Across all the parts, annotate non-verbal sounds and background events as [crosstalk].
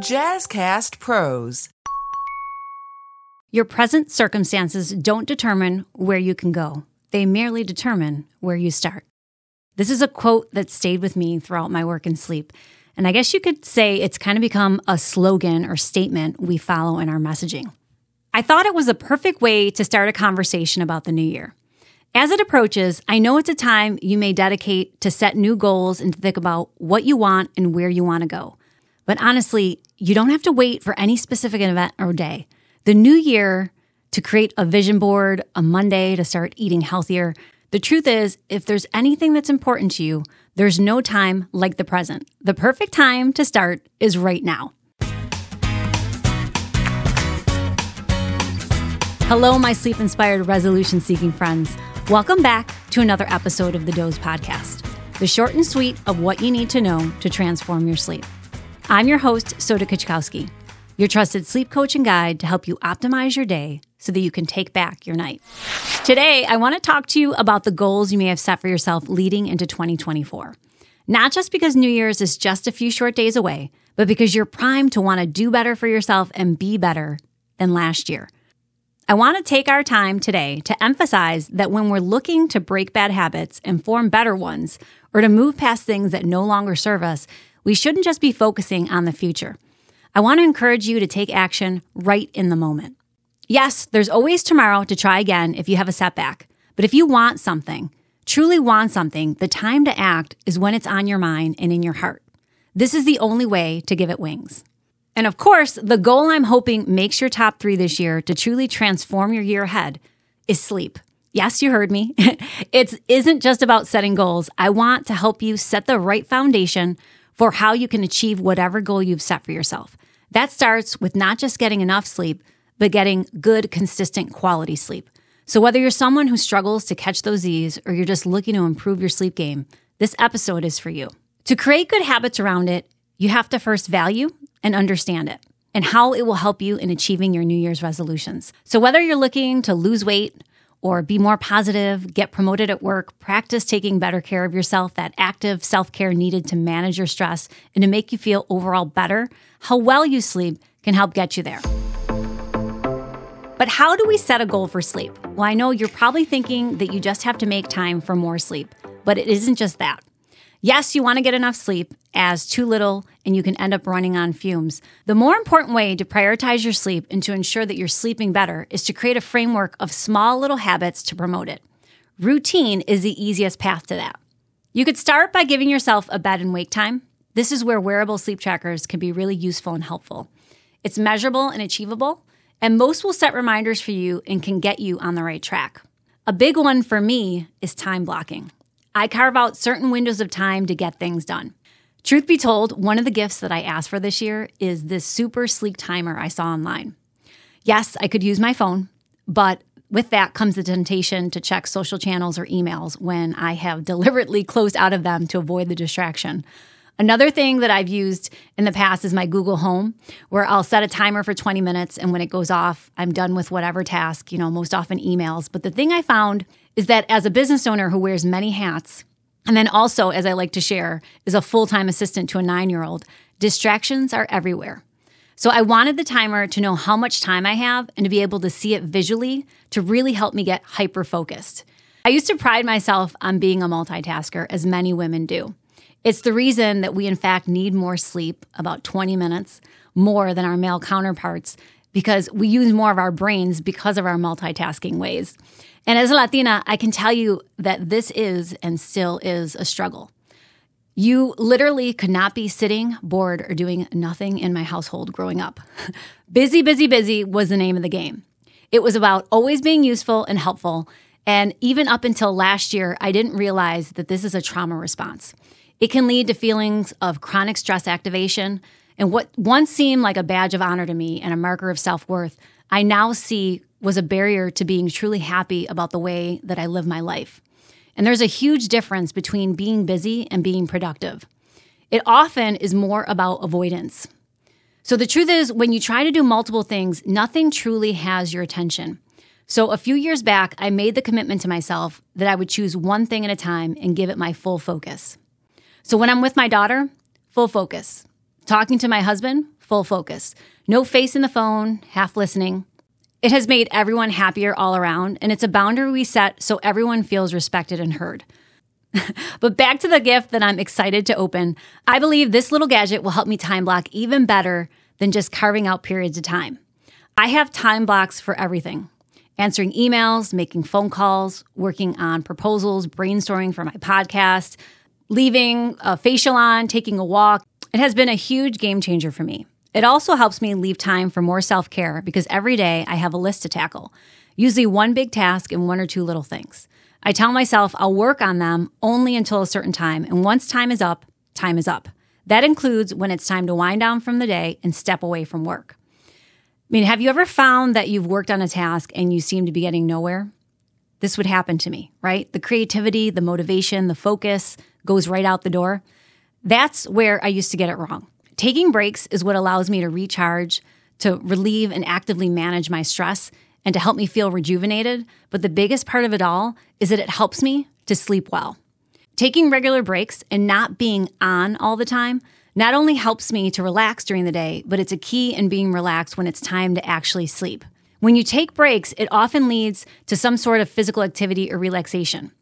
Jazzcast Pros. Your present circumstances don't determine where you can go, they merely determine where you start. This is a quote that stayed with me throughout my work and sleep. And I guess you could say it's kind of become a slogan or statement we follow in our messaging. I thought it was a perfect way to start a conversation about the new year. As it approaches, I know it's a time you may dedicate to set new goals and to think about what you want and where you want to go. But honestly, you don't have to wait for any specific event or day. The new year to create a vision board, a Monday to start eating healthier. The truth is, if there's anything that's important to you, there's no time like the present. The perfect time to start is right now. Hello, my sleep inspired resolution seeking friends. Welcome back to another episode of the Doze Podcast, the short and sweet of what you need to know to transform your sleep. I'm your host, Soda Kuczkowski, your trusted sleep coach and guide to help you optimize your day so that you can take back your night. Today, I want to talk to you about the goals you may have set for yourself leading into 2024. Not just because New Year's is just a few short days away, but because you're primed to want to do better for yourself and be better than last year. I want to take our time today to emphasize that when we're looking to break bad habits and form better ones, or to move past things that no longer serve us, we shouldn't just be focusing on the future. I want to encourage you to take action right in the moment. Yes, there's always tomorrow to try again if you have a setback. But if you want something, truly want something, the time to act is when it's on your mind and in your heart. This is the only way to give it wings. And of course, the goal I'm hoping makes your top three this year to truly transform your year ahead is sleep. Yes, you heard me. [laughs] it isn't just about setting goals. I want to help you set the right foundation for how you can achieve whatever goal you've set for yourself. That starts with not just getting enough sleep, but getting good, consistent quality sleep. So, whether you're someone who struggles to catch those Z's or you're just looking to improve your sleep game, this episode is for you. To create good habits around it, you have to first value and understand it and how it will help you in achieving your New Year's resolutions. So, whether you're looking to lose weight or be more positive, get promoted at work, practice taking better care of yourself, that active self care needed to manage your stress and to make you feel overall better, how well you sleep can help get you there. But how do we set a goal for sleep? Well, I know you're probably thinking that you just have to make time for more sleep, but it isn't just that. Yes, you want to get enough sleep, as too little and you can end up running on fumes. The more important way to prioritize your sleep and to ensure that you're sleeping better is to create a framework of small little habits to promote it. Routine is the easiest path to that. You could start by giving yourself a bed and wake time. This is where wearable sleep trackers can be really useful and helpful. It's measurable and achievable, and most will set reminders for you and can get you on the right track. A big one for me is time blocking. I carve out certain windows of time to get things done. Truth be told, one of the gifts that I asked for this year is this super sleek timer I saw online. Yes, I could use my phone, but with that comes the temptation to check social channels or emails when I have [laughs] deliberately closed out of them to avoid the distraction. Another thing that I've used in the past is my Google Home, where I'll set a timer for 20 minutes and when it goes off, I'm done with whatever task, you know, most often emails. But the thing I found is that as a business owner who wears many hats, and then also, as I like to share, is a full time assistant to a nine year old, distractions are everywhere. So I wanted the timer to know how much time I have and to be able to see it visually to really help me get hyper focused. I used to pride myself on being a multitasker, as many women do. It's the reason that we, in fact, need more sleep, about 20 minutes more than our male counterparts, because we use more of our brains because of our multitasking ways. And as a Latina, I can tell you that this is and still is a struggle. You literally could not be sitting, bored, or doing nothing in my household growing up. [laughs] busy, busy, busy was the name of the game. It was about always being useful and helpful. And even up until last year, I didn't realize that this is a trauma response. It can lead to feelings of chronic stress activation. And what once seemed like a badge of honor to me and a marker of self worth, I now see was a barrier to being truly happy about the way that I live my life. And there's a huge difference between being busy and being productive. It often is more about avoidance. So the truth is, when you try to do multiple things, nothing truly has your attention. So a few years back, I made the commitment to myself that I would choose one thing at a time and give it my full focus. So when I'm with my daughter, full focus. Talking to my husband, full focus. No face in the phone, half listening. It has made everyone happier all around, and it's a boundary we set so everyone feels respected and heard. [laughs] but back to the gift that I'm excited to open. I believe this little gadget will help me time block even better than just carving out periods of time. I have time blocks for everything answering emails, making phone calls, working on proposals, brainstorming for my podcast, leaving a facial on, taking a walk. It has been a huge game changer for me. It also helps me leave time for more self care because every day I have a list to tackle, usually one big task and one or two little things. I tell myself I'll work on them only until a certain time, and once time is up, time is up. That includes when it's time to wind down from the day and step away from work. I mean, have you ever found that you've worked on a task and you seem to be getting nowhere? This would happen to me, right? The creativity, the motivation, the focus goes right out the door. That's where I used to get it wrong. Taking breaks is what allows me to recharge, to relieve and actively manage my stress, and to help me feel rejuvenated. But the biggest part of it all is that it helps me to sleep well. Taking regular breaks and not being on all the time not only helps me to relax during the day, but it's a key in being relaxed when it's time to actually sleep. When you take breaks, it often leads to some sort of physical activity or relaxation.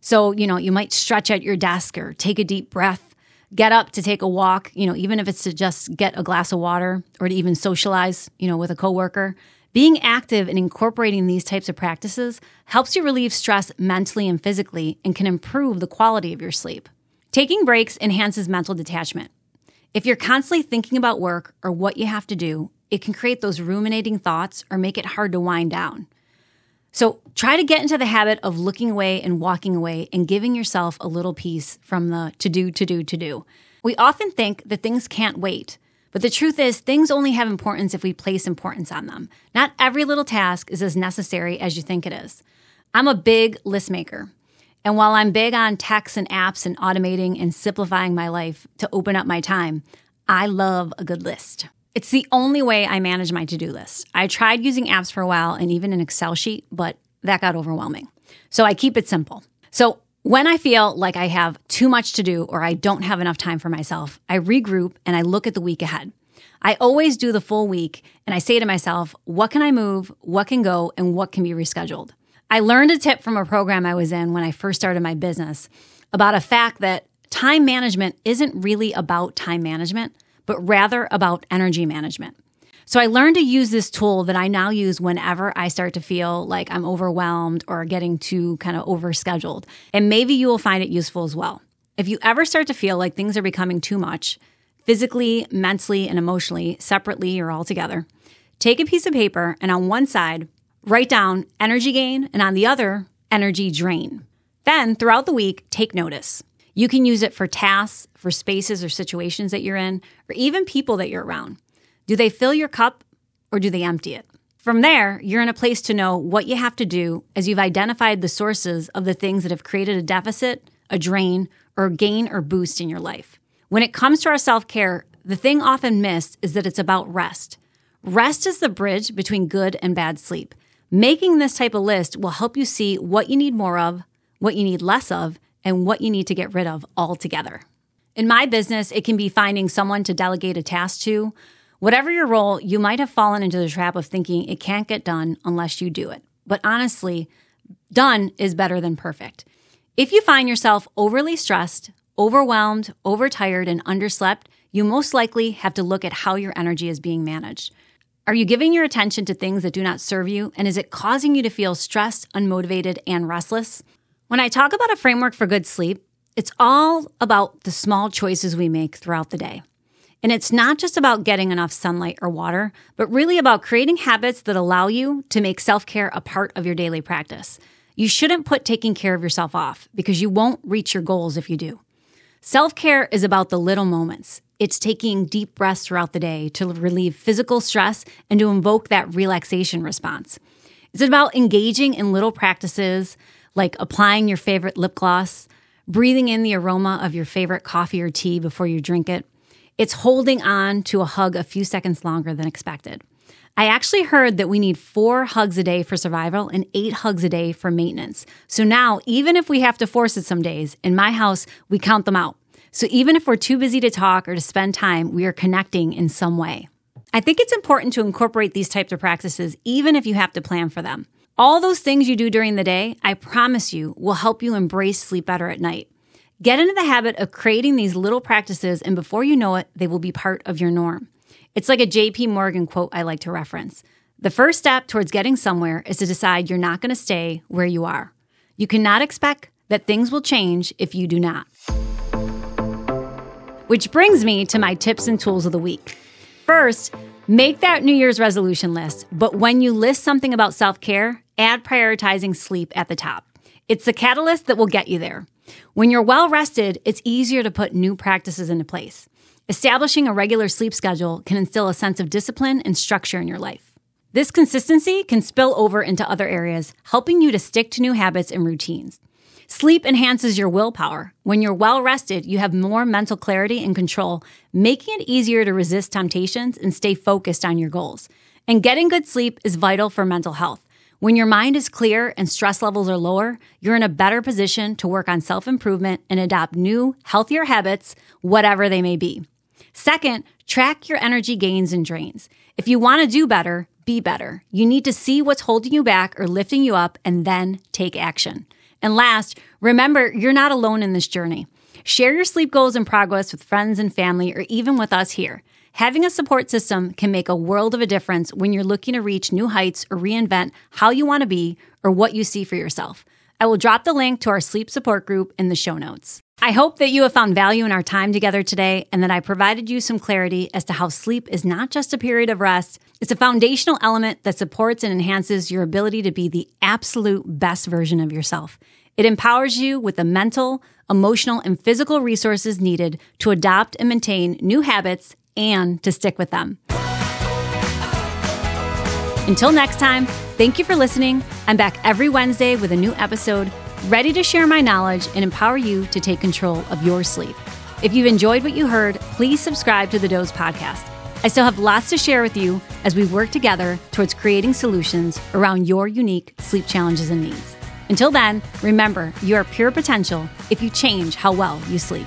So, you know, you might stretch at your desk or take a deep breath, get up to take a walk, you know, even if it's to just get a glass of water or to even socialize, you know, with a coworker. Being active and incorporating these types of practices helps you relieve stress mentally and physically and can improve the quality of your sleep. Taking breaks enhances mental detachment. If you're constantly thinking about work or what you have to do, it can create those ruminating thoughts or make it hard to wind down. So try to get into the habit of looking away and walking away and giving yourself a little piece from the to do, to do, to do. We often think that things can't wait, but the truth is, things only have importance if we place importance on them. Not every little task is as necessary as you think it is. I'm a big list maker. And while I'm big on texts and apps and automating and simplifying my life to open up my time, I love a good list. It's the only way I manage my to do list. I tried using apps for a while and even an Excel sheet, but that got overwhelming. So I keep it simple. So when I feel like I have too much to do or I don't have enough time for myself, I regroup and I look at the week ahead. I always do the full week and I say to myself, what can I move, what can go, and what can be rescheduled? I learned a tip from a program I was in when I first started my business about a fact that time management isn't really about time management, but rather about energy management. So I learned to use this tool that I now use whenever I start to feel like I'm overwhelmed or getting too kind of overscheduled. And maybe you will find it useful as well. If you ever start to feel like things are becoming too much, physically, mentally, and emotionally, separately or all together, take a piece of paper and on one side, write down energy gain and on the other, energy drain. Then throughout the week, take notice. You can use it for tasks, for spaces or situations that you're in, or even people that you're around. Do they fill your cup or do they empty it? From there, you're in a place to know what you have to do as you've identified the sources of the things that have created a deficit, a drain, or a gain or boost in your life. When it comes to our self care, the thing often missed is that it's about rest. Rest is the bridge between good and bad sleep. Making this type of list will help you see what you need more of, what you need less of, and what you need to get rid of altogether. In my business, it can be finding someone to delegate a task to, Whatever your role, you might have fallen into the trap of thinking it can't get done unless you do it. But honestly, done is better than perfect. If you find yourself overly stressed, overwhelmed, overtired, and underslept, you most likely have to look at how your energy is being managed. Are you giving your attention to things that do not serve you? And is it causing you to feel stressed, unmotivated, and restless? When I talk about a framework for good sleep, it's all about the small choices we make throughout the day. And it's not just about getting enough sunlight or water, but really about creating habits that allow you to make self care a part of your daily practice. You shouldn't put taking care of yourself off because you won't reach your goals if you do. Self care is about the little moments. It's taking deep breaths throughout the day to relieve physical stress and to invoke that relaxation response. It's about engaging in little practices like applying your favorite lip gloss, breathing in the aroma of your favorite coffee or tea before you drink it, it's holding on to a hug a few seconds longer than expected. I actually heard that we need four hugs a day for survival and eight hugs a day for maintenance. So now, even if we have to force it some days, in my house, we count them out. So even if we're too busy to talk or to spend time, we are connecting in some way. I think it's important to incorporate these types of practices, even if you have to plan for them. All those things you do during the day, I promise you, will help you embrace sleep better at night. Get into the habit of creating these little practices, and before you know it, they will be part of your norm. It's like a JP Morgan quote I like to reference. The first step towards getting somewhere is to decide you're not going to stay where you are. You cannot expect that things will change if you do not. Which brings me to my tips and tools of the week. First, make that New Year's resolution list, but when you list something about self care, add prioritizing sleep at the top. It's the catalyst that will get you there. When you're well rested, it's easier to put new practices into place. Establishing a regular sleep schedule can instill a sense of discipline and structure in your life. This consistency can spill over into other areas, helping you to stick to new habits and routines. Sleep enhances your willpower. When you're well rested, you have more mental clarity and control, making it easier to resist temptations and stay focused on your goals. And getting good sleep is vital for mental health. When your mind is clear and stress levels are lower, you're in a better position to work on self improvement and adopt new, healthier habits, whatever they may be. Second, track your energy gains and drains. If you want to do better, be better. You need to see what's holding you back or lifting you up and then take action. And last, remember you're not alone in this journey. Share your sleep goals and progress with friends and family or even with us here. Having a support system can make a world of a difference when you're looking to reach new heights or reinvent how you want to be or what you see for yourself. I will drop the link to our sleep support group in the show notes. I hope that you have found value in our time together today and that I provided you some clarity as to how sleep is not just a period of rest, it's a foundational element that supports and enhances your ability to be the absolute best version of yourself. It empowers you with the mental, emotional, and physical resources needed to adopt and maintain new habits and to stick with them. Until next time, thank you for listening. I'm back every Wednesday with a new episode, ready to share my knowledge and empower you to take control of your sleep. If you've enjoyed what you heard, please subscribe to the Doze podcast. I still have lots to share with you as we work together towards creating solutions around your unique sleep challenges and needs. Until then, remember, you are pure potential if you change how well you sleep.